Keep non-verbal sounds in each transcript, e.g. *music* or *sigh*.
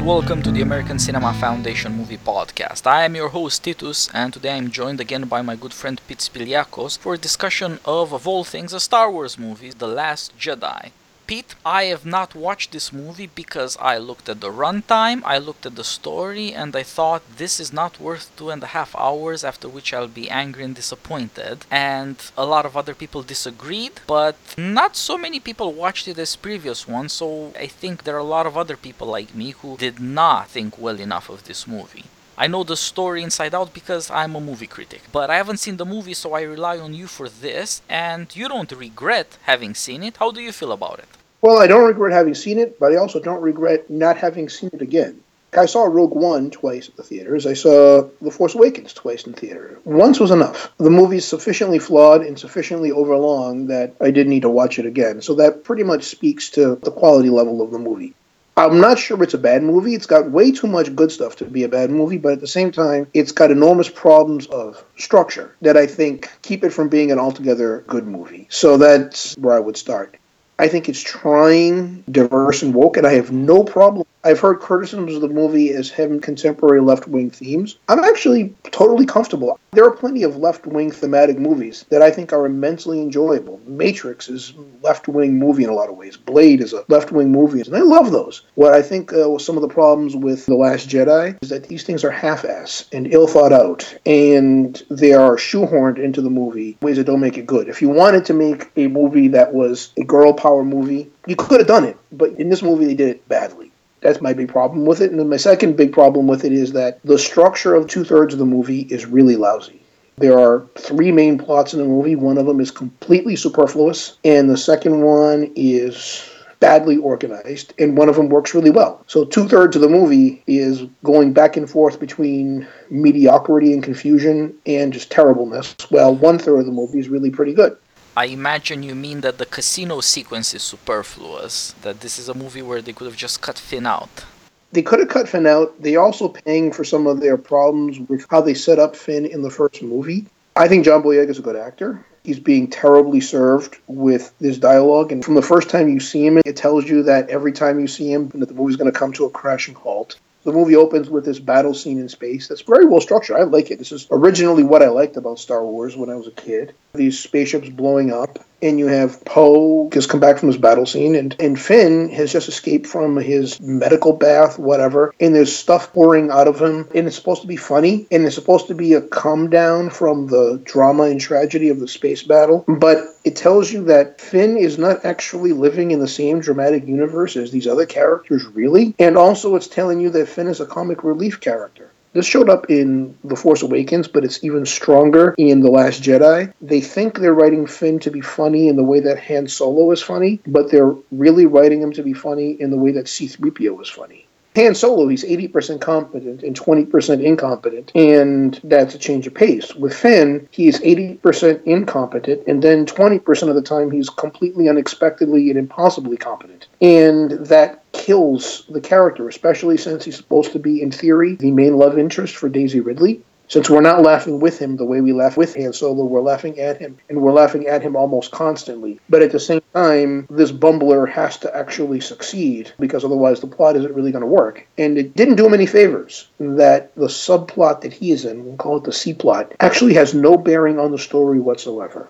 and welcome to the American Cinema Foundation Movie Podcast. I am your host Titus, and today I'm joined again by my good friend Pete Spiliakos for a discussion of, of all things, a Star Wars movie, The Last Jedi. Pete, I have not watched this movie because I looked at the runtime, I looked at the story, and I thought this is not worth two and a half hours, after which I'll be angry and disappointed. And a lot of other people disagreed, but not so many people watched it as previous ones, so I think there are a lot of other people like me who did not think well enough of this movie. I know the story inside out because I'm a movie critic, but I haven't seen the movie, so I rely on you for this, and you don't regret having seen it. How do you feel about it? Well, I don't regret having seen it, but I also don't regret not having seen it again. I saw Rogue One twice at the theaters. I saw The Force Awakens twice in the theater. Once was enough. The movie's sufficiently flawed and sufficiently overlong that I didn't need to watch it again. So that pretty much speaks to the quality level of the movie. I'm not sure it's a bad movie. It's got way too much good stuff to be a bad movie, but at the same time, it's got enormous problems of structure that I think keep it from being an altogether good movie. So that's where I would start. I think it's trying, diverse, and woke, and I have no problem. I've heard criticisms of the movie as having contemporary left wing themes. I'm actually totally comfortable. There are plenty of left wing thematic movies that I think are immensely enjoyable. Matrix is left wing movie in a lot of ways. Blade is a left wing movie, and I love those. What I think uh, some of the problems with The Last Jedi is that these things are half ass and ill thought out, and they are shoehorned into the movie ways that don't make it good. If you wanted to make a movie that was a girl power movie, you could have done it, but in this movie, they did it badly. That's my big problem with it. And then my second big problem with it is that the structure of two thirds of the movie is really lousy. There are three main plots in the movie. One of them is completely superfluous, and the second one is badly organized, and one of them works really well. So, two thirds of the movie is going back and forth between mediocrity and confusion and just terribleness, while one third of the movie is really pretty good. I imagine you mean that the casino sequence is superfluous, that this is a movie where they could have just cut Finn out. They could have cut Finn out. They're also paying for some of their problems with how they set up Finn in the first movie. I think John Boyega is a good actor. He's being terribly served with this dialogue, and from the first time you see him, it tells you that every time you see him, that the movie's going to come to a crashing halt. The movie opens with this battle scene in space that's very well structured. I like it. This is originally what I liked about Star Wars when I was a kid. These spaceships blowing up, and you have Poe just come back from his battle scene, and, and Finn has just escaped from his medical bath, whatever, and there's stuff pouring out of him, and it's supposed to be funny, and it's supposed to be a come down from the drama and tragedy of the space battle, but it tells you that Finn is not actually living in the same dramatic universe as these other characters, really, and also it's telling you that Finn is a comic relief character. This showed up in The Force Awakens, but it's even stronger in The Last Jedi. They think they're writing Finn to be funny in the way that Han Solo is funny, but they're really writing him to be funny in the way that C3PO is funny. Han Solo, he's 80% competent and 20% incompetent, and that's a change of pace. With Finn, he's 80% incompetent, and then 20% of the time he's completely unexpectedly and impossibly competent. And that kills the character, especially since he's supposed to be, in theory, the main love interest for Daisy Ridley. Since we're not laughing with him the way we laugh with Han Solo, we're laughing at him, and we're laughing at him almost constantly. But at the same time, this bumbler has to actually succeed, because otherwise the plot isn't really going to work. And it didn't do him any favors that the subplot that he is in, we'll call it the C plot, actually has no bearing on the story whatsoever.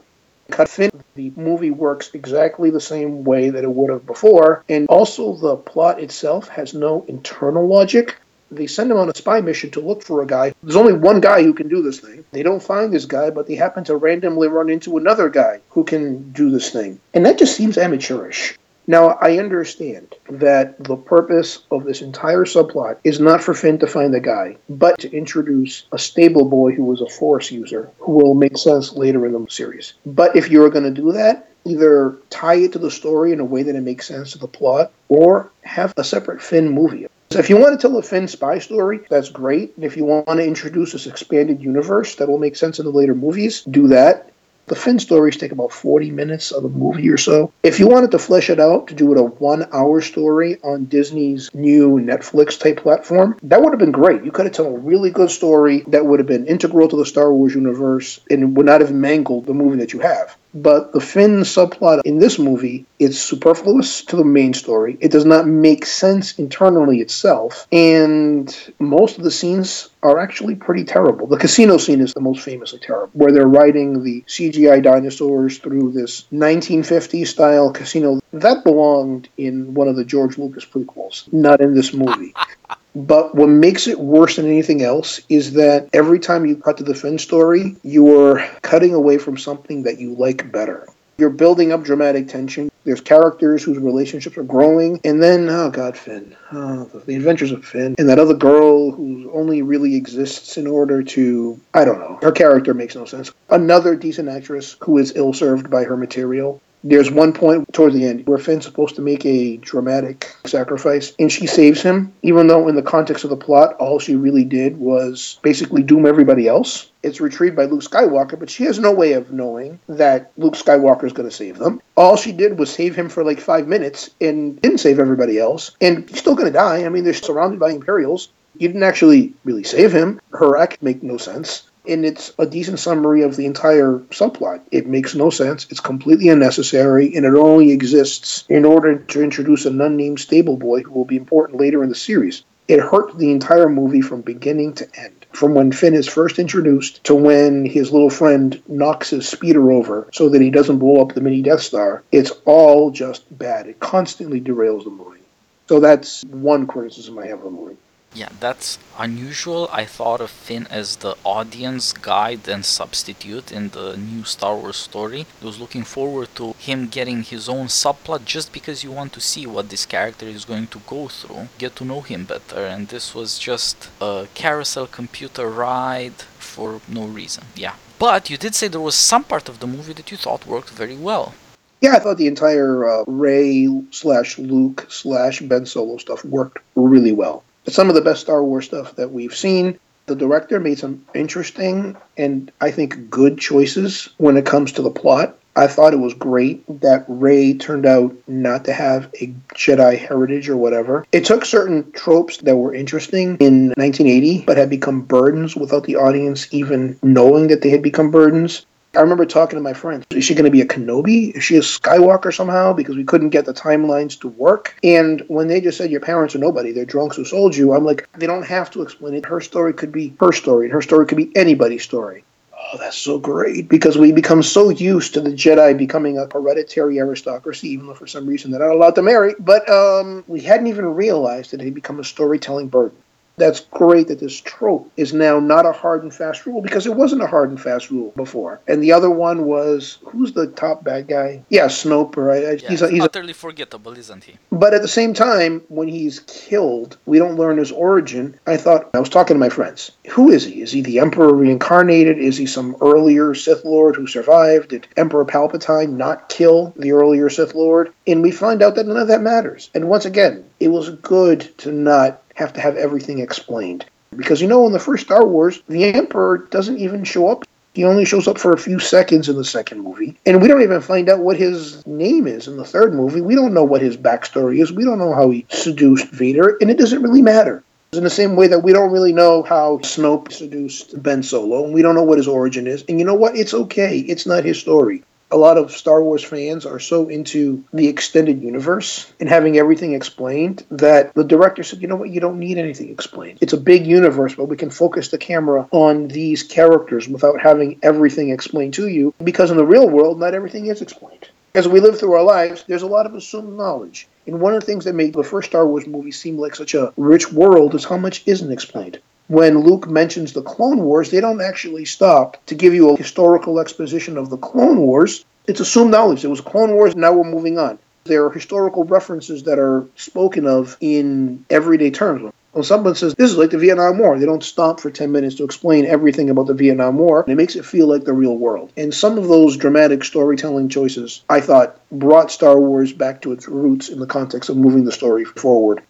Cut Finn, the movie works exactly the same way that it would have before, and also the plot itself has no internal logic they send him on a spy mission to look for a guy. There's only one guy who can do this thing. They don't find this guy, but they happen to randomly run into another guy who can do this thing. And that just seems amateurish. Now, I understand that the purpose of this entire subplot is not for Finn to find the guy, but to introduce a stable boy who was a Force user who will make sense later in the series. But if you're going to do that, either tie it to the story in a way that it makes sense to the plot, or have a separate Finn movie. So if you want to tell a Finn spy story, that's great. And if you want to introduce this expanded universe that will make sense in the later movies, do that. The Finn stories take about 40 minutes of a movie or so. If you wanted to flesh it out to do it a one hour story on Disney's new Netflix type platform, that would have been great. You could have told a really good story that would have been integral to the Star Wars universe and would not have mangled the movie that you have. But the Finn subplot in this movie is superfluous to the main story. It does not make sense internally itself. And most of the scenes are actually pretty terrible. The casino scene is the most famously terrible, where they're riding the CGI dinosaurs through this 1950s style casino. That belonged in one of the George Lucas prequels, not in this movie. *laughs* But what makes it worse than anything else is that every time you cut to the Finn story, you are cutting away from something that you like better. You're building up dramatic tension. There's characters whose relationships are growing, and then, oh God, Finn. Oh, the adventures of Finn. And that other girl who only really exists in order to, I don't know, her character makes no sense. Another decent actress who is ill served by her material. There's one point toward the end where Finn's supposed to make a dramatic sacrifice, and she saves him, even though in the context of the plot, all she really did was basically doom everybody else. It's retrieved by Luke Skywalker, but she has no way of knowing that Luke Skywalker is going to save them. All she did was save him for like five minutes and didn't save everybody else, and he's still going to die. I mean, they're surrounded by Imperials. You didn't actually really save him. Her act make no sense and it's a decent summary of the entire subplot. It makes no sense. It's completely unnecessary, and it only exists in order to introduce an unnamed stable boy who will be important later in the series. It hurt the entire movie from beginning to end. From when Finn is first introduced to when his little friend knocks his speeder over so that he doesn't blow up the mini Death Star, it's all just bad. It constantly derails the movie. So that's one criticism I have of the movie. Yeah, that's unusual. I thought of Finn as the audience guide and substitute in the new Star Wars story. I was looking forward to him getting his own subplot just because you want to see what this character is going to go through, get to know him better, and this was just a carousel computer ride for no reason. Yeah. But you did say there was some part of the movie that you thought worked very well. Yeah, I thought the entire uh, Rey slash Luke slash Ben Solo stuff worked really well some of the best Star Wars stuff that we've seen. The director made some interesting and I think good choices when it comes to the plot. I thought it was great that Rey turned out not to have a Jedi heritage or whatever. It took certain tropes that were interesting in 1980 but had become burdens without the audience even knowing that they had become burdens. I remember talking to my friends. Is she going to be a Kenobi? Is she a Skywalker somehow? Because we couldn't get the timelines to work. And when they just said your parents are nobody, they're drunks who sold you, I'm like, they don't have to explain it. Her story could be her story, and her story could be anybody's story. Oh, that's so great because we become so used to the Jedi becoming a hereditary aristocracy, even though for some reason they're not allowed to marry. But um, we hadn't even realized that it had become a storytelling burden that's great that this trope is now not a hard and fast rule because it wasn't a hard and fast rule before. And the other one was who's the top bad guy? Yeah, Snoke. Right? Yeah, he's, he's utterly forgettable, isn't he? But at the same time, when he's killed, we don't learn his origin. I thought I was talking to my friends. Who is he? Is he the Emperor reincarnated? Is he some earlier Sith Lord who survived? Did Emperor Palpatine not kill the earlier Sith Lord? And we find out that none of that matters. And once again, it was good to not have to have everything explained. Because you know, in the first Star Wars, the Emperor doesn't even show up. He only shows up for a few seconds in the second movie. And we don't even find out what his name is in the third movie. We don't know what his backstory is. We don't know how he seduced Vader, and it doesn't really matter. In the same way that we don't really know how Snoke seduced Ben Solo, and we don't know what his origin is. And you know what? It's okay. It's not his story a lot of Star Wars fans are so into the extended universe and having everything explained that the director said, you know what, you don't need anything explained. It's a big universe, but we can focus the camera on these characters without having everything explained to you because in the real world, not everything is explained. As we live through our lives, there's a lot of assumed knowledge. And one of the things that made the first Star Wars movie seem like such a rich world is how much isn't explained when Luke mentions the Clone Wars, they don't actually stop to give you a historical exposition of the Clone Wars. It's assumed knowledge. It was Clone Wars, now we're moving on. There are historical references that are spoken of in everyday terms. When someone says this is like the Vietnam War, they don't stop for 10 minutes to explain everything about the Vietnam War. It makes it feel like the real world. And some of those dramatic storytelling choices, I thought, brought Star Wars back to its roots in the context of moving the story forward.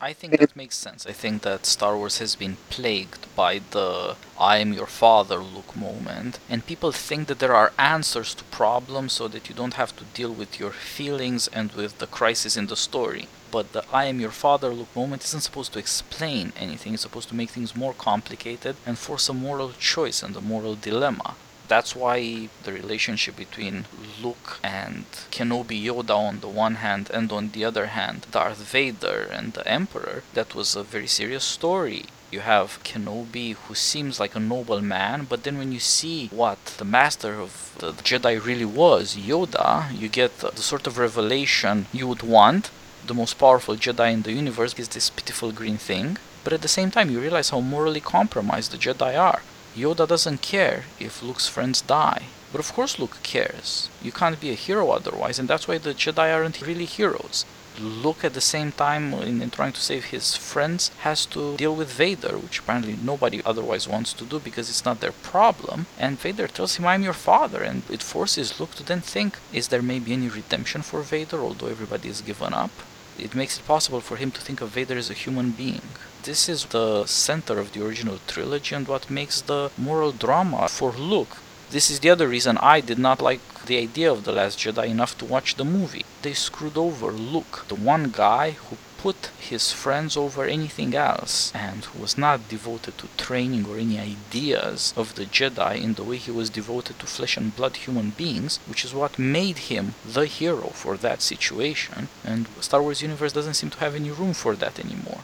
I think that makes sense. I think that Star Wars has been plagued by the I am your father Luke moment, and people think that there are answers to problems so that you don't have to deal with your feelings and with the crisis in the story. But the I am your father Luke moment isn't supposed to explain anything, it's supposed to make things more complicated and force a moral choice and a moral dilemma. That's why the relationship between Luke and Kenobi Yoda on the one hand, and on the other hand, Darth Vader and the Emperor, that was a very serious story. You have Kenobi, who seems like a noble man, but then when you see what the master of the Jedi really was, Yoda, you get the, sort of revelation you would want. The most powerful Jedi in the universe is this pitiful green thing, but at the same time, you realize how morally compromised the Jedi are. Yoda doesn't care if Luke's friends die. But of course Luke cares. You can't be a hero otherwise, and that's why the Jedi aren't really heroes. Luke, at the same time, in, in, trying to save his friends, has to deal with Vader, which apparently nobody otherwise wants to do because it's not their problem. And Vader tells him, I'm your father, and it forces Luke to then think, is there maybe any redemption for Vader, although everybody is given up? It makes it possible for him to think of Vader as a human being. This is the center of the original trilogy and what makes the moral drama for Luke. This is the other reason I did not like the idea of The Last Jedi enough to watch the movie. They screwed over Luke, the one guy who put his friends over anything else and was not devoted to training or any ideas of the Jedi in the way he was devoted to flesh and blood human beings, which is what made him the hero for that situation. And Star Wars universe doesn't seem to have any room for that anymore.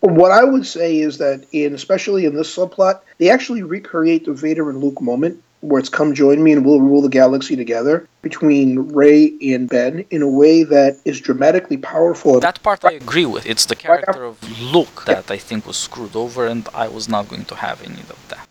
What I would say is that, in especially in this subplot, they actually recreate the Vader and Luke moment where it's come join me and we'll rule the galaxy together between Rey and Ben in a way that is dramatically powerful. That part I agree with. It's the character of Luke that I think was screwed over, and I was not going to have any of that.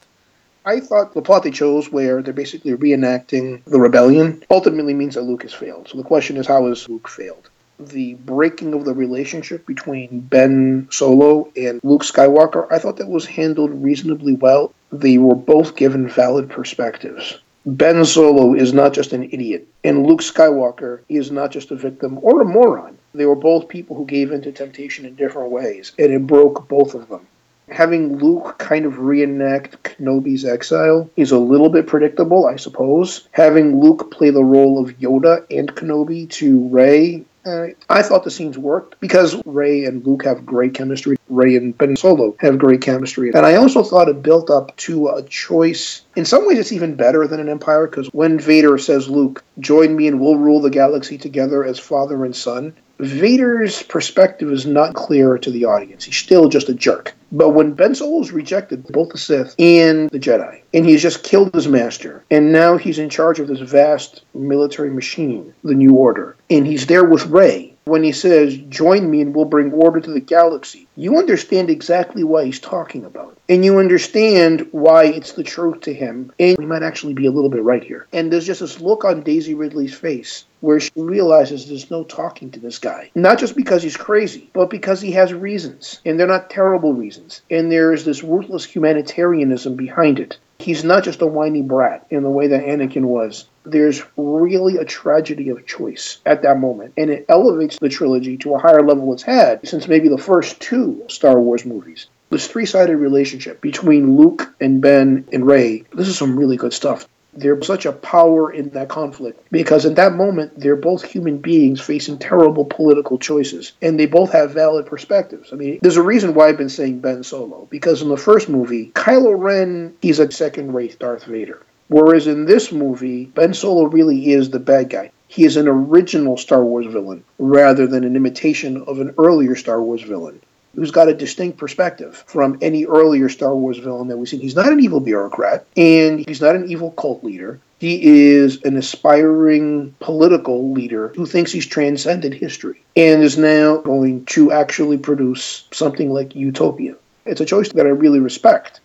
I thought the plot they chose, where they're basically reenacting the rebellion, ultimately means that Luke has failed. So the question is, how has Luke failed? The breaking of the relationship between Ben Solo and Luke Skywalker, I thought that was handled reasonably well. They were both given valid perspectives. Ben Solo is not just an idiot, and Luke Skywalker is not just a victim or a moron. They were both people who gave in to temptation in different ways, and it broke both of them. Having Luke kind of reenact Kenobi's exile is a little bit predictable, I suppose. Having Luke play the role of Yoda and Kenobi to Rey uh, I thought the scenes worked because Rey and Luke have great chemistry. Rey and Ben Solo have great chemistry. And I also thought it built up to a choice. In some ways, it's even better than an Empire because when Vader says, Luke, join me and we'll rule the galaxy together as father and son, Vader's perspective is not clear to the audience. He's still just a jerk. But when Ben Solo's rejected both the Sith and the Jedi, and he's just killed his master, and now he's in charge of this vast military machine, the New Order, and he's there with Rey, when he says, Join me and we'll bring order to the galaxy, you understand exactly what he's talking about. And you understand why it's the truth to him. And we might actually be a little bit right here. And there's just this look on Daisy Ridley's face where she realizes there's no talking to this guy. Not just because he's crazy, but because he has reasons. And they're not terrible reasons. And there's this ruthless humanitarianism behind it. He's not just a whiny brat in the way that Anakin was. There's really a tragedy of choice at that moment, and it elevates the trilogy to a higher level it's had since maybe the first two Star Wars movies. This three sided relationship between Luke and Ben and Rey, this is some really good stuff. There's such a power in that conflict because at that moment they're both human beings facing terrible political choices and they both have valid perspectives. I mean, there's a reason why I've been saying Ben Solo because in the first movie, Kylo Ren he's a second-rate Darth Vader. Whereas in this movie, Ben Solo really is the bad guy. He is an original Star Wars villain rather than an imitation of an earlier Star Wars villain who's got a distinct perspective from any earlier Star Wars villain that we've seen. He's not an evil bureaucrat, and he's not an evil cult leader. He is an aspiring political leader who thinks he's transcended history and is now going to actually produce something like Utopia. It's a choice that I really respect.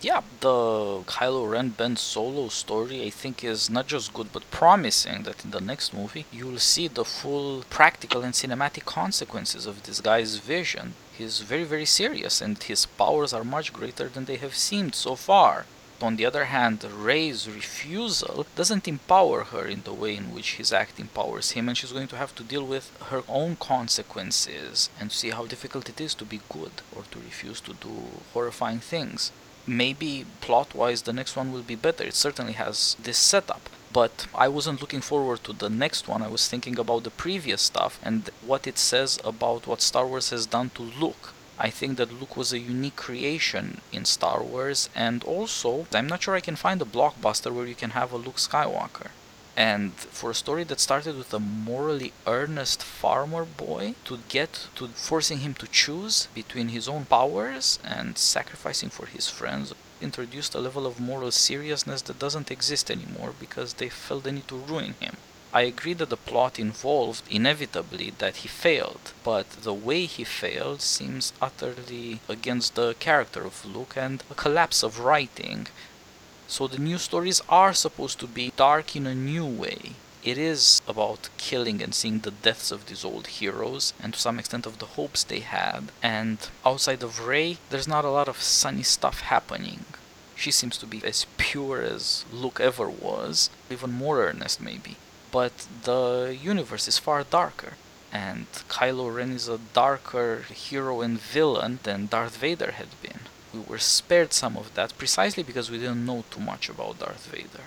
Yeah, the Kylo Ren Ben Solo story I think is not just good but promising that in the next movie you'll see the full practical and cinematic consequences of this guy's vision. He's very very serious and his powers are much greater than they have seemed so far. On the other hand, Rey's refusal doesn't empower her in the way in which his act empowers him, and she's going to have to deal with her own consequences and see how difficult it is to be good or to refuse to do horrifying things maybe plot wise the next one will be better. It certainly has this setup. But I wasn't looking forward to the next one. I was thinking about the previous stuff and what it says about what Star Wars has done to Luke. I think that Luke was a unique creation in Star Wars, and also, I'm not sure I can find a blockbuster where you can have a Luke Skywalker. And for a story that started with a morally earnest farmer boy to get to forcing him to choose between his own powers and sacrificing for his friends introduced a level of moral seriousness that doesn't exist anymore because they felt the need to ruin him. I agree that the plot involved inevitably that he failed, but the way he failed seems utterly against the character of Luke and a collapse of writing. So the new stories are supposed to be dark in a new way. It is about killing and seeing the deaths of these old heroes, and to some extent of the hopes they had. And outside of Rey, there's not a lot of sunny stuff happening. She seems to be as pure as Luke ever was, even more earnest maybe but the universe is far darker. And Kylo Ren is a darker hero and villain than Darth Vader had been. We were spared some of that precisely because we didn't know too much about Darth Vader.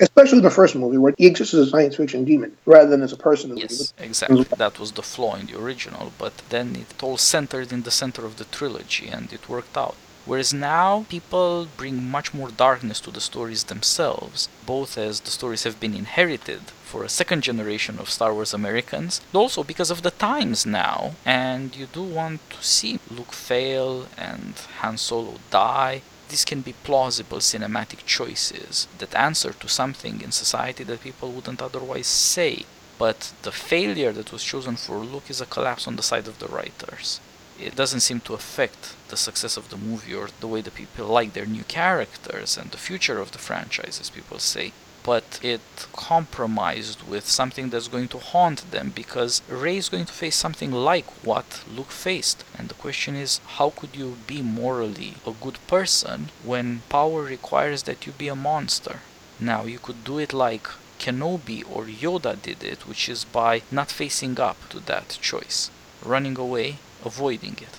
Especially in the first movie, where he exists as a science fiction demon rather than as a person. Yes, exactly. That was the flaw in the original, but then it all centered in the center of the trilogy and it worked out. Whereas now, people bring much more darkness to the stories themselves, both as the stories have been inherited for a second generation of Star Wars Americans, but also because of the times now, and you do want to see Luke fail and Han Solo die. These can be plausible cinematic choices that answer to something in society that people wouldn't otherwise say. But the failure that was chosen for Luke is a collapse on the side of the writers it doesn't seem to affect the success of the movie or the way the people like their new characters and the future of the franchise, as people say. But it compromised with something that's going to haunt them because Rey is going to face something like what Luke faced. And the question is, how could you be morally a good person when power requires that you be a monster? Now, you could do it like Kenobi or Yoda did it, which is by not facing up to that choice, running away avoiding it.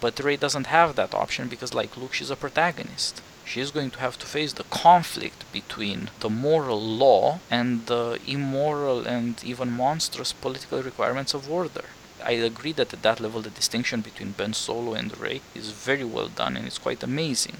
But Rey doesn't have that option because, like Luke, she's a protagonist. She's going to have to face the conflict between the moral law and the immoral and even monstrous political requirements of order. I agree that at that level the distinction between Ben Solo and Rey is very well done and it's quite amazing.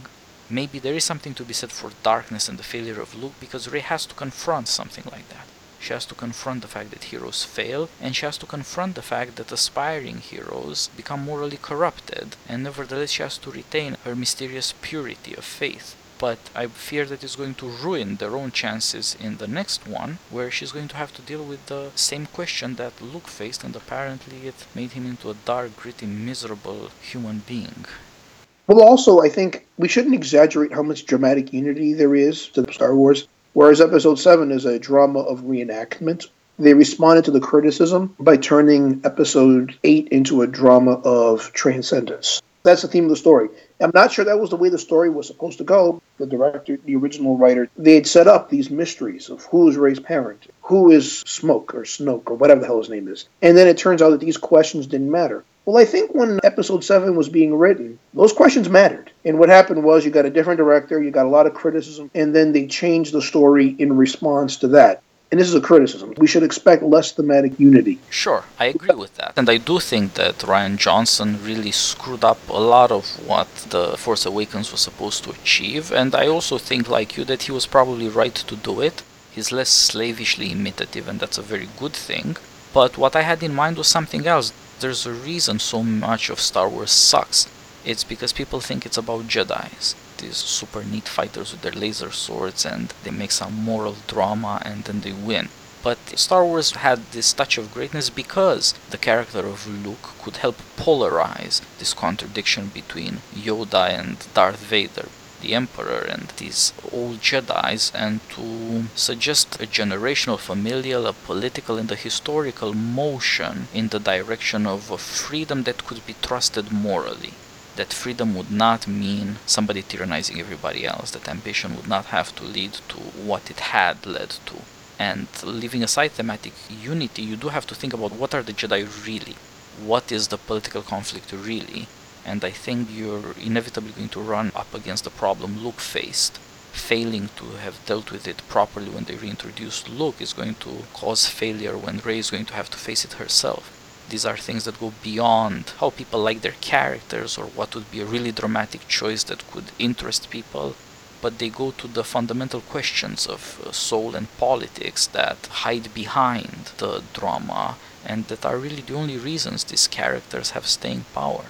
Maybe there is something to be said for darkness and the failure of Luke because Rey has to confront something like that. She has to confront the fact that heroes fail, and she has to confront the fact that aspiring heroes become morally corrupted, and nevertheless she has to retain her mysterious purity of faith. But I fear that it's going to ruin their own chances in the next one, where she's going to have to deal with the same question that Luke faced, and apparently it made him into a dark, gritty, miserable human being. Well, also, I think we shouldn't exaggerate how much dramatic unity there is to the Star Wars. Whereas episode 7 is a drama of reenactment, they responded to the criticism by turning episode 8 into a drama of transcendence. That's the theme of the story. I'm not sure that was the way the story was supposed to go. The director, the original writer, they had set up these mysteries of who is Rey's parent, who is Smoke or Snoke or whatever the hell his name is. And then it turns out that these questions didn't matter. Well, I think when episode 7 was being written, those questions mattered. And what happened was you got a different director, you got a lot of criticism, and then they changed the story in response to that. And this is a criticism. We should expect less thematic unity. Sure, I agree with that. And I do think that Rian Johnson really screwed up a lot of what The Force Awakens was supposed to achieve. And I also think, like you, that he was probably right to do it. He's less slavishly imitative, and that's a very good thing. But what I had in mind was something else there's a reason so much of Star Wars sucks. It's because people think it's about Jedi's. These super neat fighters with their laser swords and they make some moral drama and then they win. But Star Wars had this touch of greatness because the character of Luke could help polarize this contradiction between Yoda and Darth Vader, the Emperor and these old Jedi's and to suggest a generational, familial, a political, and a historical motion in the direction of a freedom that could be trusted morally. That freedom would not mean somebody tyrannizing everybody else, that ambition would not have to lead to what it had led to. And leaving aside thematic unity, you do have to think about what are the Jedi really? What is the political conflict really? And I think you're inevitably going to run up against the problem Luke faced. Failing to have dealt with it properly when they reintroduced Luke is going to cause failure when Rey is going to have to face it herself. these are things that go beyond how people like their characters or what would be a really dramatic choice that could interest people but they go to the fundamental questions of uh, soul and politics that hide behind the drama and that are really the only reasons these characters have staying power.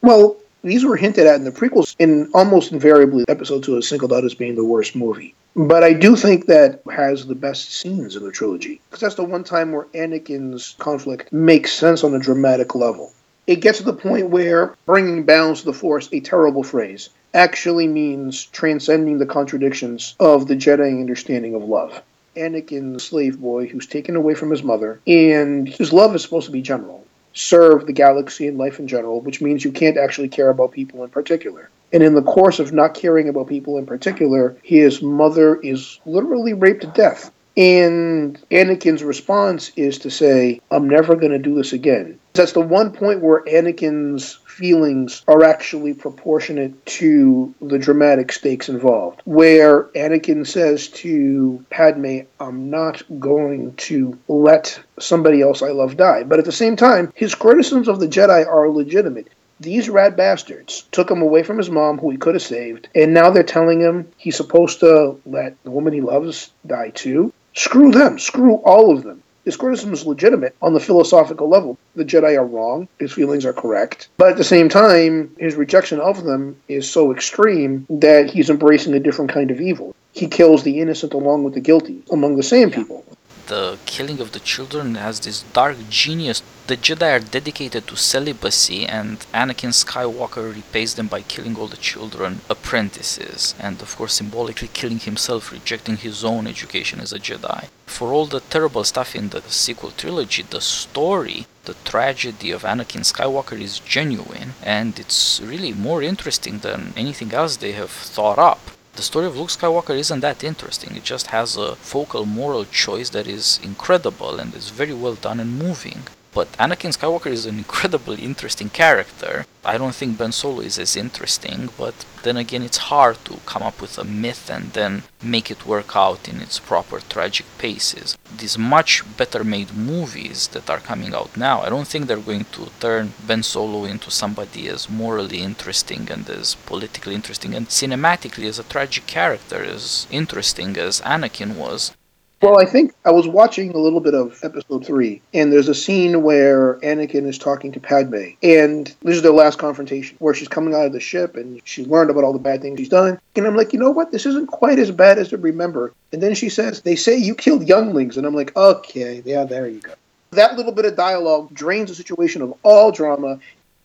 Well, these were hinted at in the prequels, and almost invariably, episode two is singled out as being the worst movie. But I do think that has the best scenes in the trilogy. Because that's the one time where Anakin's conflict makes sense on a dramatic level. It gets to the point where bringing balance to the Force, a terrible phrase, actually means transcending the contradictions of the Jedi understanding of love. Anakin, slave boy who's taken away from his mother, and his love is supposed to be general serve the galaxy and life in general, which means you can't actually care about people in particular. And in the course of not caring about people in particular, his mother is literally raped to death. And Anakin's response is to say, I'm never going to do this again. That's the one point where Anakin's feelings are actually proportionate to the dramatic stakes involved. Where Anakin says to Padme, I'm not going to let somebody else I love die. But at the same time, his criticisms of the Jedi are legitimate. These rat bastards took him away from his mom, who he could have saved, and now they're telling him he's supposed to let the woman he loves die too. Screw them. Screw all of them. His criticism is legitimate on the philosophical level. The Jedi are wrong, his feelings are correct. But at the same time, his rejection of them is so extreme that he's embracing a different kind of evil. He kills the innocent along with the guilty among the same people the killing of the children has this dark genius. The Jedi are dedicated to celibacy, and Anakin Skywalker repays them by killing all the children apprentices, and of course, symbolically killing himself, rejecting his own education as a Jedi. For all the terrible stuff in the sequel trilogy, the story, the tragedy of Anakin Skywalker is genuine, and it's really more interesting than anything else they have thought up the story of Luke Skywalker isn't that interesting. It just has a focal moral choice that is incredible and is very well done and moving. But Anakin Skywalker is an incredibly interesting character. I don't think Ben Solo is as interesting, but then again, it's hard to come up with a myth and then make it work out in its proper tragic paces. These much better made movies that are coming out now, I don't think they're going to turn Ben Solo into somebody as morally interesting and as politically interesting and cinematically as a tragic character as interesting as Anakin was. Well, I think I was watching a little bit of episode three, and there's a scene where Anakin is talking to Padme, and this is their last confrontation, where she's coming out of the ship and she learned about all the bad things she's done. And I'm like, you know what? This isn't quite as bad as I remember. And then she says, They say you killed younglings. And I'm like, okay, yeah, there you go. That little bit of dialogue drains the situation of all drama.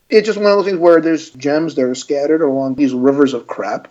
It's just one of those things where there's gems that are scattered along these rivers of crap.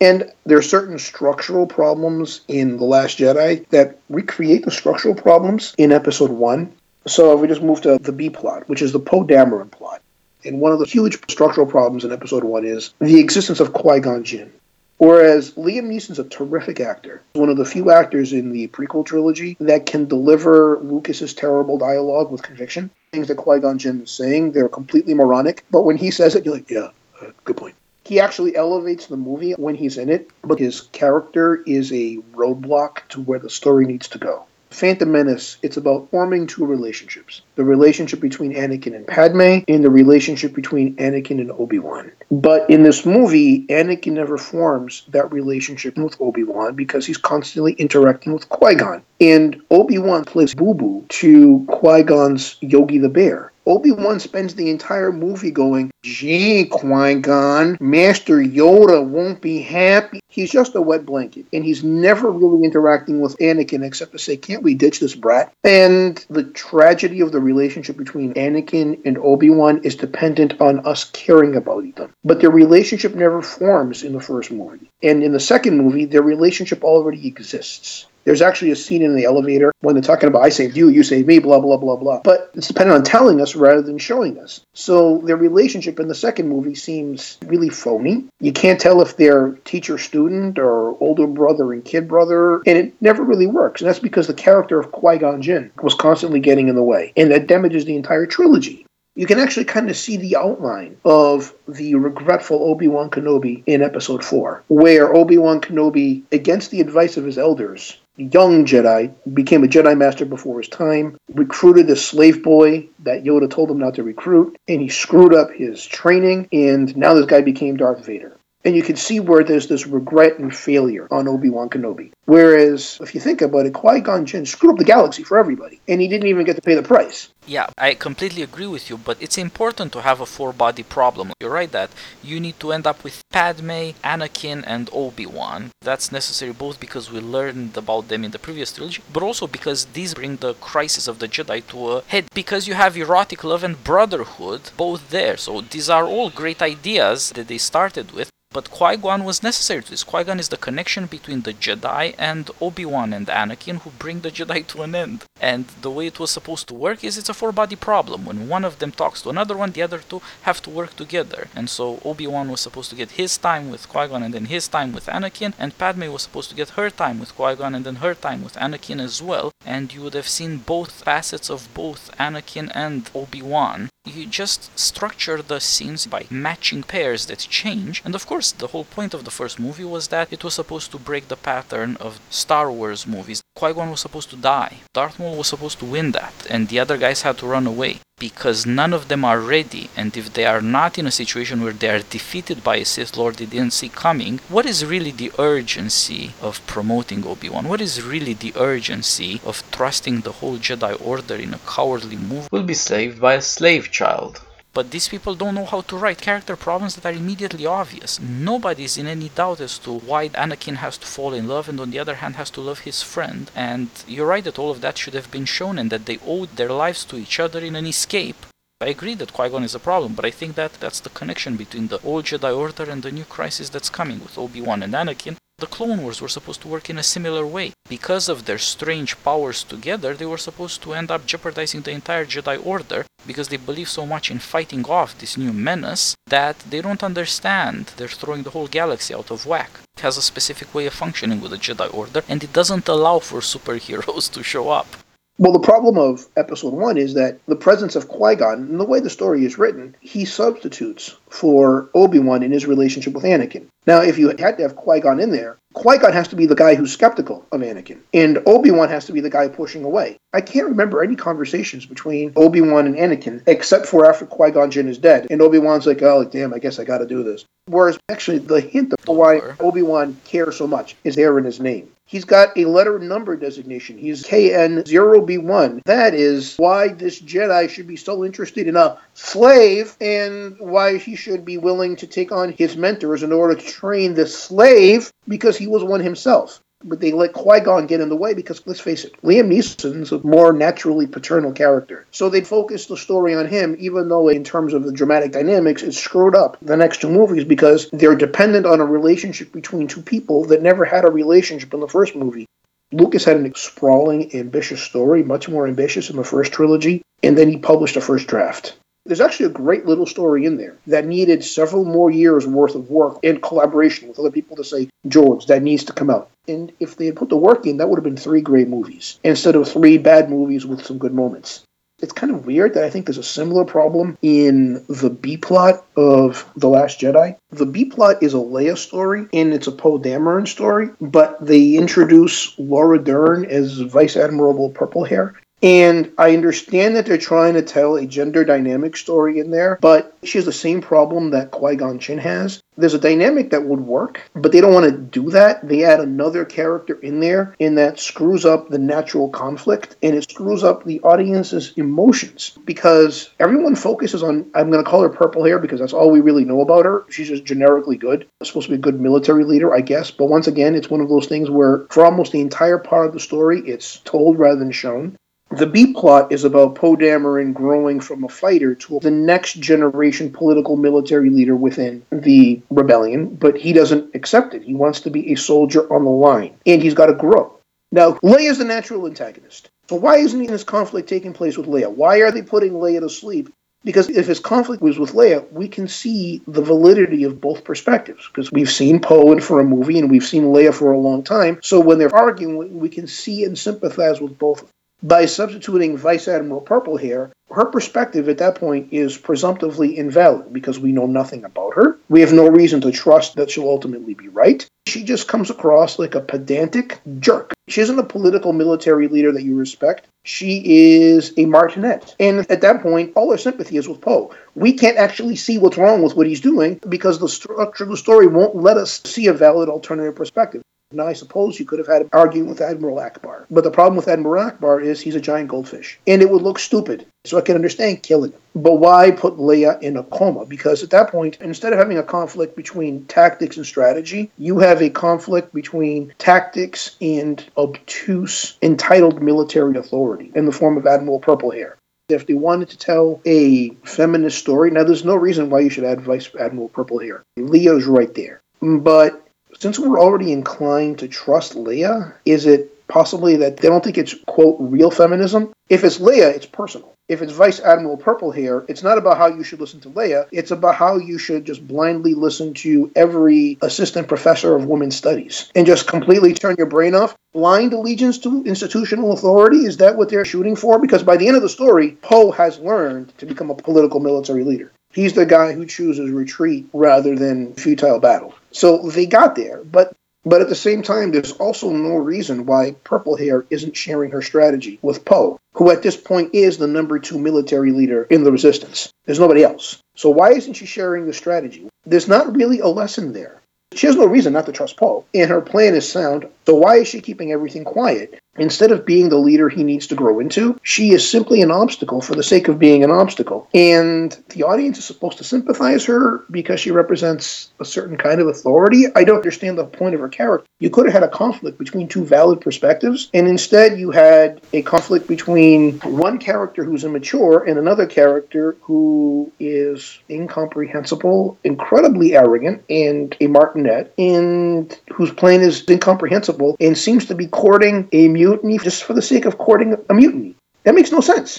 And there are certain structural problems in The Last Jedi that recreate the structural problems in Episode 1. So if we just move to the B plot, which is the Poe Dameron plot. And one of the huge structural problems in Episode 1 is the existence of Qui Gon Jinn. Whereas Liam Neeson's a terrific actor, one of the few actors in the prequel trilogy that can deliver Lucas's terrible dialogue with conviction. Things that Qui Gon Jinn is saying, they're completely moronic, but when he says it, you're like, yeah, uh, good point. He actually elevates the movie when he's in it, but his character is a roadblock to where the story needs to go. Phantom Menace, it's about forming two relationships the relationship between Anakin and Padme, and the relationship between Anakin and Obi Wan. But in this movie, Anakin never forms that relationship with Obi Wan because he's constantly interacting with Qui Gon. And Obi Wan plays Boo Boo to Qui Gon's Yogi the Bear. Obi Wan spends the entire movie going, Gee, Qui Gon, Master Yoda won't be happy. He's just a wet blanket, and he's never really interacting with Anakin except to say, Can't we ditch this brat? And the tragedy of the relationship between Anakin and Obi Wan is dependent on us caring about them. But their relationship never forms in the first movie. And in the second movie, their relationship already exists. There's actually a scene in the elevator when they're talking about I saved you, you saved me, blah blah blah blah. But it's dependent on telling us rather than showing us. So their relationship in the second movie seems really phony. You can't tell if they're teacher student or older brother and kid brother, and it never really works. And that's because the character of Qui Gon Jinn was constantly getting in the way, and that damages the entire trilogy you can actually kind of see the outline of the regretful Obi Wan Kenobi in episode 4, where Obi Wan Kenobi, against the advice of his elders, young Jedi, became a Jedi Master before his time, recruited a slave boy that Yoda told him not to recruit, and he screwed up his training, and now this guy became Darth Vader. And you can see where there's this regret and failure on Obi Wan Kenobi. Whereas, if you think about it, Qui Gon Jinn screwed up the galaxy for everybody, and he didn't even get to pay the price. Yeah, I completely agree with you, but it's important to have a four body problem. You're right that you need to end up with Padme, Anakin, and Obi Wan. That's necessary both because we learned about them in the previous trilogy, but also because these bring the crisis of the Jedi to a head. Because you have erotic love and brotherhood both there. So these are all great ideas that they started with. But Qui Gon was necessary to this. Qui Gon is the connection between the Jedi and Obi Wan and Anakin who bring the Jedi to an end. And the way it was supposed to work is it's a four body problem. When one of them talks to another one, the other two have to work together. And so Obi Wan was supposed to get his time with Qui Gon and then his time with Anakin, and Padme was supposed to get her time with Qui Gon and then her time with Anakin as well. And you would have seen both facets of both Anakin and Obi Wan you just structure the scenes by matching pairs that change. And of course, the whole point of the first movie was that it was supposed to break the pattern of Star Wars movies. Qui Gon was supposed to die, Darth Maul was supposed to win that, and the other guys had to run away because none of them are ready. And if they are not in a situation where they are defeated by a Sith Lord they didn't see coming, what is really the urgency of promoting Obi Wan? What is really the urgency of trusting the whole Jedi Order in a cowardly move? Will be saved by a slave child. But these people don't know how to write character problems that are immediately obvious. Nobody's in any doubt as to why Anakin has to fall in love and on the other hand has to love his friend. And you're right that all of that should have been shown and that they owed their lives to each other in an escape. I agree that Qui-Gon is a problem, but I think that that's the connection between the old Jedi Order and the new crisis that's coming with Obi-Wan and Anakin, the Clone Wars were supposed to work in a similar way. Because of their strange powers together, they were supposed to end up jeopardizing the entire Jedi Order because they believe so much in fighting off this new menace that they don't understand. They're throwing the whole galaxy out of whack. It has a specific way of functioning with the Jedi Order, and it doesn't allow for superheroes *laughs* to show up. Well, the problem of episode one is that the presence of Qui Gon, and the way the story is written, he substitutes for Obi Wan in his relationship with Anakin. Now, if you had to have Qui Gon in there, Qui Gon has to be the guy who's skeptical of Anakin, and Obi Wan has to be the guy pushing away. I can't remember any conversations between Obi Wan and Anakin except for after Qui Gon Jinn is dead, and Obi Wan's like, "Oh, damn, I guess I got to do this." Whereas actually, the hint of why Obi Wan cares so much is there in his name. He's got a letter number designation. He's KN0B1. That is why this Jedi should be so interested in a slave and why he should be willing to take on his mentors in order to train the slave because he was one himself. But they let Qui Gon get in the way because, let's face it, Liam Neeson's a more naturally paternal character. So they focused the story on him, even though, in terms of the dramatic dynamics, it screwed up the next two movies because they're dependent on a relationship between two people that never had a relationship in the first movie. Lucas had a sprawling, ambitious story, much more ambitious in the first trilogy, and then he published a first draft. There's actually a great little story in there that needed several more years worth of work and collaboration with other people to say, George, that needs to come out. And if they had put the work in, that would have been three great movies instead of three bad movies with some good moments. It's kind of weird that I think there's a similar problem in the B plot of The Last Jedi. The B plot is a Leia story and it's a Poe Dameron story, but they introduce Laura Dern as Vice Admiral Purple Hair. And I understand that they're trying to tell a gender dynamic story in there, but she has the same problem that Qui Gon Jinn has. There's a dynamic that would work, but they don't want to do that. They add another character in there, and that screws up the natural conflict and it screws up the audience's emotions because everyone focuses on, I'm going to call her purple hair because that's all we really know about her. She's just generically good. She's Supposed to be a good military leader, I guess. But once again, it's one of those things where for almost the entire part of the story, it's told rather than shown. The B plot is about Poe Dameron growing from a fighter to the next generation political military leader within the rebellion, but he doesn't accept it. He wants to be a soldier on the line, and he's got to grow. Now, Leia is the natural antagonist. So why isn't this conflict taking place with Leia? Why are they putting Leia to sleep? Because if his conflict was with Leia, we can see the validity of both perspectives. Because we've seen Poe for a movie and we've seen Leia for a long time. So when they're arguing, we can see and sympathize with both by substituting Vice Admiral Purple Hair, her perspective at that point is presumptively invalid because we know nothing about her. We have no reason to trust that she'll ultimately be right. She just comes across like a pedantic jerk. She isn't a political military leader that you respect. She is a martinet. And at that point, all our sympathy is with Poe. We can't actually see what's wrong with what he's doing because the structure of the story won't let us see a valid alternative perspective. Now, I suppose you could have had an argument with Admiral Ackbar. But the problem with Admiral Ackbar is he's a giant goldfish. And it would look stupid. So I can understand killing him. But why put Leia in a coma? Because at that point, instead of having a conflict between tactics and strategy, you have a conflict between tactics and obtuse, entitled military authority in the form of Admiral Purple Purplehair. If they wanted to tell a feminist story, now there's no reason why you should add Vice Admiral Purplehair. Leia's right there. But since we're already inclined to trust Leia, is it possibly that they don't think it's, quote, real feminism? If it's Leia, it's personal. If it's Vice Admiral Purplehair, it's not about how you should listen to Leia, it's about how you should just blindly listen to every assistant professor of women's studies and just completely turn your brain off. Blind allegiance to institutional authority, is that what they're shooting for? Because by the end of the story, Poe has learned to become a political military leader. He's the guy who chooses retreat rather than futile battle. So they got there, but but at the same time, there's also no reason why Purple Hair isn't sharing her strategy with Poe, who at this point is the number two military leader in the Resistance. There's nobody else. So why isn't she sharing the strategy? There's not really a lesson there. She has no reason not to trust Poe, and her plan is sound, so why is she keeping everything quiet? Instead of being the leader he needs to grow into, she is simply an obstacle for the sake of being an obstacle. And the audience is supposed to sympathize her because she represents a certain kind of authority. I don't understand the point of her character. You could have had a conflict between two valid perspectives, and instead you had a conflict between one character who's immature and another character who is incomprehensible, incredibly arrogant, and a martinet, and whose plan is incomprehensible and seems to be courting a mutiny just for the sake of courting a mutiny. That makes no sense.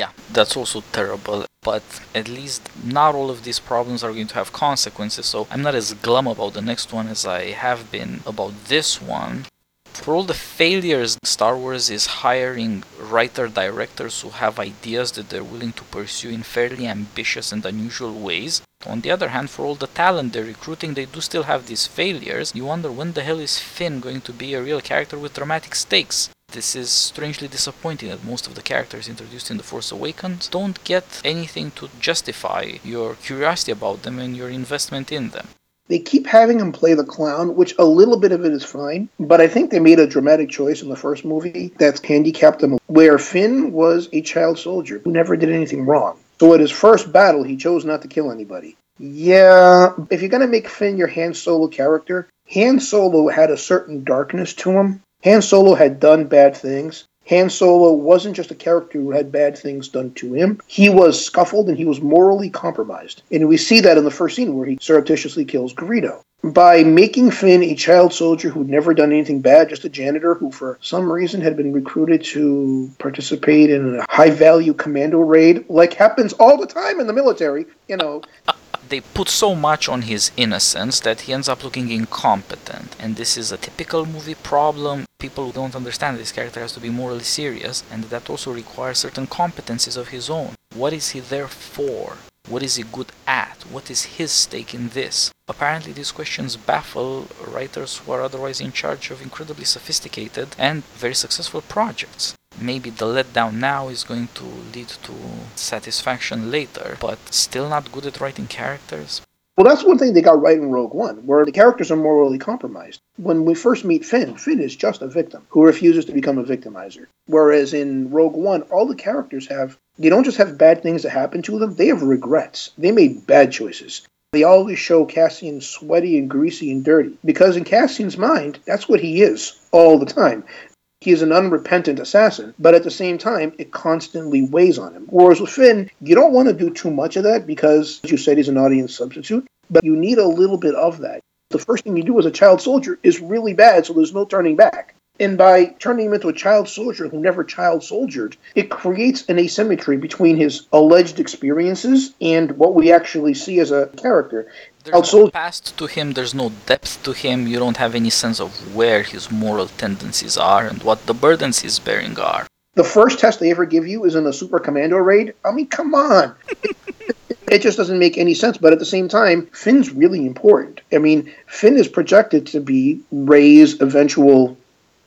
Yeah, that's also terrible. But at least not all of these problems are going to have consequences, so I'm not as glum about the next one as I have been about this one. For all the failures, Star Wars is hiring writer directors who have ideas that they're willing to pursue in fairly ambitious and unusual ways. On the other hand, for all the talent they're recruiting, they do still have these failures. You wonder when the hell is Finn going to be a real character with dramatic stakes? This is strangely disappointing that most of the characters introduced in The Force Awakens don't get anything to justify your curiosity about them and your investment in them. They keep having him play the clown, which a little bit of it is fine, but I think they made a dramatic choice in the first movie that's handicapped him, where Finn was a child soldier who never did anything wrong. So at his first battle, he chose not to kill anybody. Yeah, if you're going to make Finn your Han Solo character, Han Solo had a certain darkness to him. Han Solo had done bad things. Han Solo wasn't just a character who had bad things done to him. He was scuffled and he was morally compromised. And we see that in the first scene where he surreptitiously kills Greedo. By making Finn a child soldier who'd never done anything bad, just a janitor who for some reason had been recruited to participate in a high value commando raid, like happens all the time in the military, you know, they put so much on his innocence that he ends up looking incompetent. And this is a typical movie problem. People who don't understand this character has to be morally serious, and that also requires certain competencies of his own. What is he there for? What is he good at? What is his stake in this? Apparently, these questions baffle writers who are otherwise in charge of incredibly sophisticated and very successful projects maybe the letdown now is going to lead to satisfaction later, but still not good at writing characters. Well, that's one thing they got right in Rogue One, where the characters are morally compromised. When we first meet Finn, Finn is just a victim who refuses to become a victimizer. Whereas in Rogue One, all the characters have, they don't just have bad things that happen to them, they have regrets. They made bad choices. They always show Cassian sweaty and greasy and dirty because in Cassian's mind, that's what he is all the time. He is an unrepentant assassin, but at the same time, it constantly weighs on him. Whereas with Finn, you don't want to do too much of that because, as you said, he's an audience substitute, but you need a little bit of that. The first thing you do as a child soldier is really bad, so there's no turning back. And by turning him into a child soldier who never child soldiered, it creates an asymmetry between his alleged experiences and what we actually see as a character. There's no past to him, there's no depth to him, you don't have any sense of where his moral tendencies are and what the burdens he's bearing are. The first test they ever give you is in a super commando raid? I mean, come on! it just doesn't make any sense. But at the same time, Finn's really important. I mean, Finn is projected to be Rey's eventual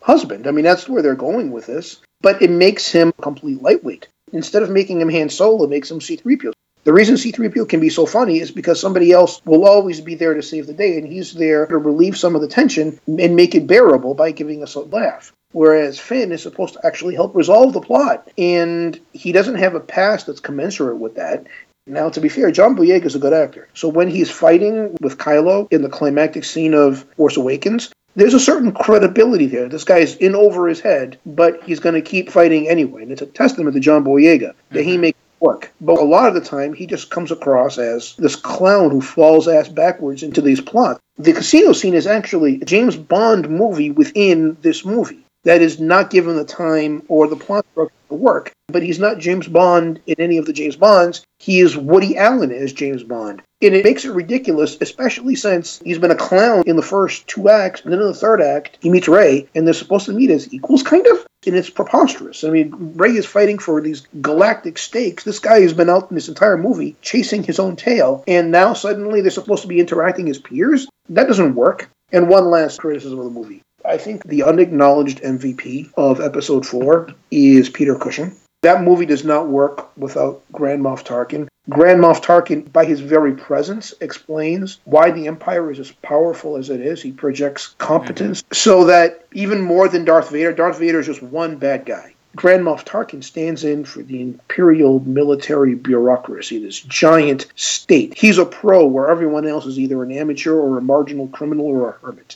husband. I mean, that's where they're going with this. But it makes him a complete lightweight. Instead of making him Han Solo, it makes him C-3PO. The reason C-3PO can be so funny is because somebody else will always be there to save the day, and he's there to relieve some of the tension and make it bearable by giving us a laugh. Whereas Finn is supposed to actually help resolve the plot, and he doesn't have a past that's commensurate with that. Now, to be fair, John Boyega is a good actor. So when he's fighting with Kylo in the climactic scene of Force Awakens, there's a certain credibility there. This guy's in over his head, but he's going to keep fighting anyway. And it's a testament to John Boyega that he mm-hmm. makes it work. But a lot of the time, he just comes across as this clown who falls ass backwards into these plots. The casino scene is actually a James Bond movie within this movie that is not given the time or the plot structure to work. But he's not James Bond in any of the James Bonds. He is Woody Allen as James Bond. And it makes it ridiculous, especially since he's been a clown in the first two acts, and then in the third act, he meets Rey, and they're supposed to meet as equals, kind of? And it's preposterous. I mean, Rey is fighting for these galactic stakes. This guy has been out in this entire movie chasing his own tail, and now suddenly they're supposed to be interacting as peers? That doesn't work. And one last criticism of the movie. I think the unacknowledged MVP of episode four is Peter Cushing. That movie does not work without Grand Moff Tarkin. Grand Moff Tarkin, by his very presence, explains why the Empire is as powerful as it is. He projects competence mm-hmm. so that even more than Darth Vader, Darth Vader is just one bad guy. Grand Moff Tarkin stands in for the imperial military bureaucracy, this giant state. He's a pro where everyone else is either an amateur or a marginal criminal or a hermit.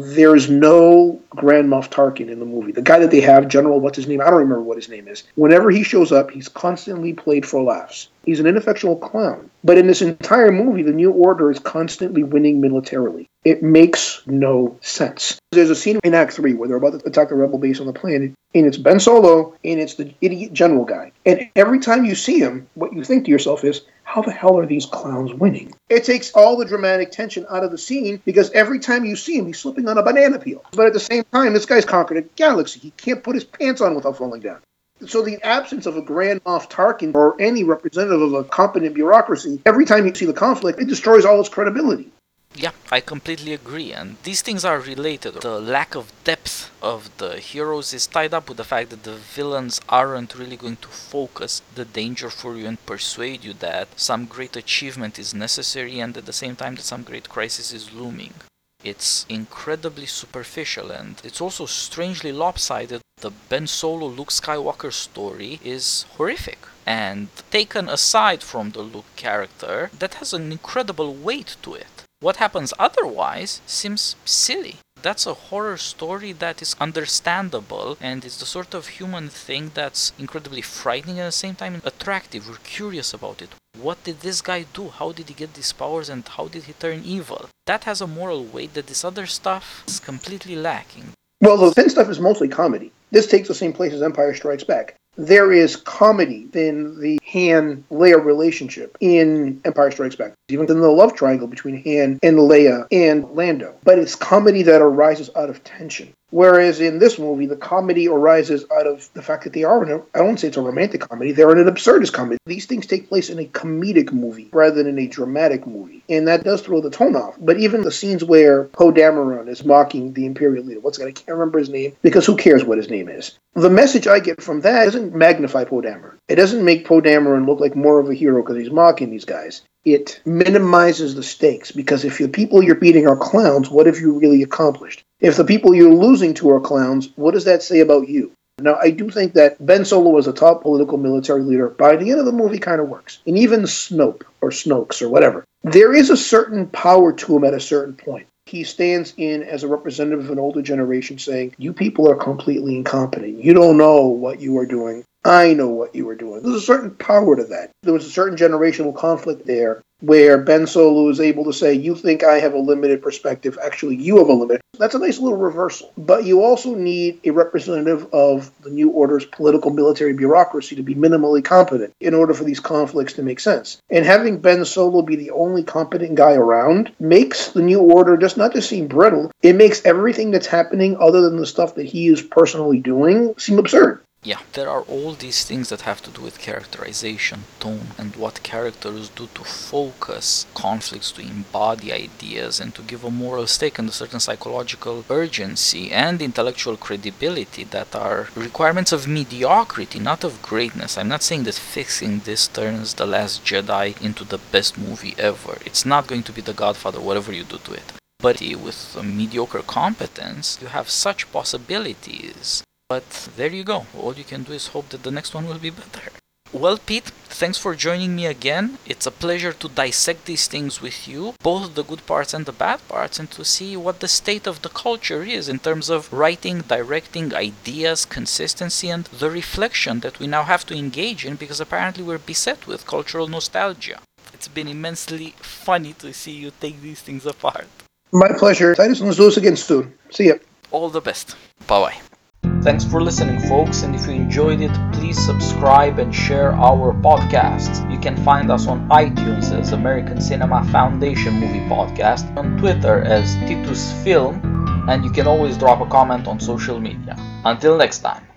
There's no Grand Moff Tarkin in the movie. The guy that they have, General, what's his name? I don't remember what his name is. Whenever he shows up, he's constantly played for laughs. He's an ineffectual clown. But in this entire movie, the New Order is constantly winning militarily. It makes no sense. There's a scene in Act 3 where they're about to attack the rebel base on the planet, and it's Ben Solo, and it's the idiot general guy. And every time you see him, what you think to yourself is, how the hell are these clowns winning? It takes all the dramatic tension out of the scene because every time you see him, he's slipping on a banana peel. But at the same time, this guy's conquered a galaxy. He can't put his pants on without falling down. So the absence of a Grand Moff Tarkin or any representative of a competent bureaucracy, every time you see the conflict, it destroys all its credibility. Yeah, I completely agree. And these things are related. The lack of depth of the heroes is tied up with the fact that the villains aren't really going to focus the danger for you and persuade you that some great achievement is necessary and at the same time that some great crisis is looming. It's incredibly superficial and it's also strangely lopsided. The Ben Solo Luke Skywalker story is horrific. And taken aside from the Luke character, that has an incredible weight to it. What happens otherwise seems silly. That's a horror story that is understandable and it's the sort of human thing that's incredibly frightening at the same time attractive. We're curious about it. What did this guy do? How did he get these powers and how did he turn evil? That has a moral weight that this other stuff is completely lacking. Well, the Finn stuff is mostly comedy. This takes the same place as Empire Strikes Back. There is comedy in the Han Leia relationship in Empire Strikes Back, even in the love triangle between Han and Leia and Lando. But it's comedy that arises out of tension. Whereas in this movie, the comedy arises out of the fact that they are a, I don't say it's a romantic comedy, they're in an absurdist comedy. These things take place in a comedic movie rather than in a dramatic movie. And that does throw the tone off. But even the scenes where Poe Dameron is mocking the Imperial leader, what's that? I can't remember his name because who cares what his name is? The message I get from that doesn't magnify Poe Dameron. It doesn't make Poe Dameron look like more of a hero because he's mocking these guys. It minimizes the stakes because if the people you're beating are clowns, what have you really accomplished? If the people you're losing to are clowns, what does that say about you? Now, I do think that Ben Solo as a top political military leader, by the end of the movie, kind of works. And even Snoke, or Snokes, or whatever, there is a certain power to him at a certain point. He stands in as a representative of an older generation saying, You people are completely incompetent. You don't know what you are doing. I know what you were doing. There's a certain power to that. There was a certain generational conflict there where Ben Solo is able to say, You think I have a limited perspective. Actually, you have a limited. That's a nice little reversal. But you also need a representative of the New Order's political military bureaucracy to be minimally competent in order for these conflicts to make sense. And having Ben Solo be the only competent guy around makes the New Order just not just seem brittle, it makes everything that's happening other than the stuff that he is personally doing seem absurd. Yeah, there are all these things that have to do with characterization, tone, and what characters do to focus conflicts, to embody ideas, and to give a moral stake and a certain psychological urgency and intellectual credibility that are requirements of mediocrity, not of greatness. I'm not saying that fixing this turns The Last Jedi into the best movie ever. It's not going to be The Godfather, whatever you do to it. But with mediocre competence, you have such possibilities but there you go. All you can do is hope that the next one will be better. Well, Pete, thanks for joining me again. It's a pleasure to dissect these things with you, both the good parts and the bad parts, and to see what the state of the culture is in terms of writing, directing, ideas, consistency, and the reflection that we now have to engage in because apparently we're beset with cultural nostalgia. It's been immensely funny to see you take these things apart. My pleasure. Titus, let's do this again soon. See ya. All the best. Bye bye. Thanks for listening, folks, and if you enjoyed it, please subscribe and share our podcasts. You can find us on iTunes as American Cinema Foundation Movie Podcast, on Twitter as Titus Film, and you can always drop a comment on social media. Until next time.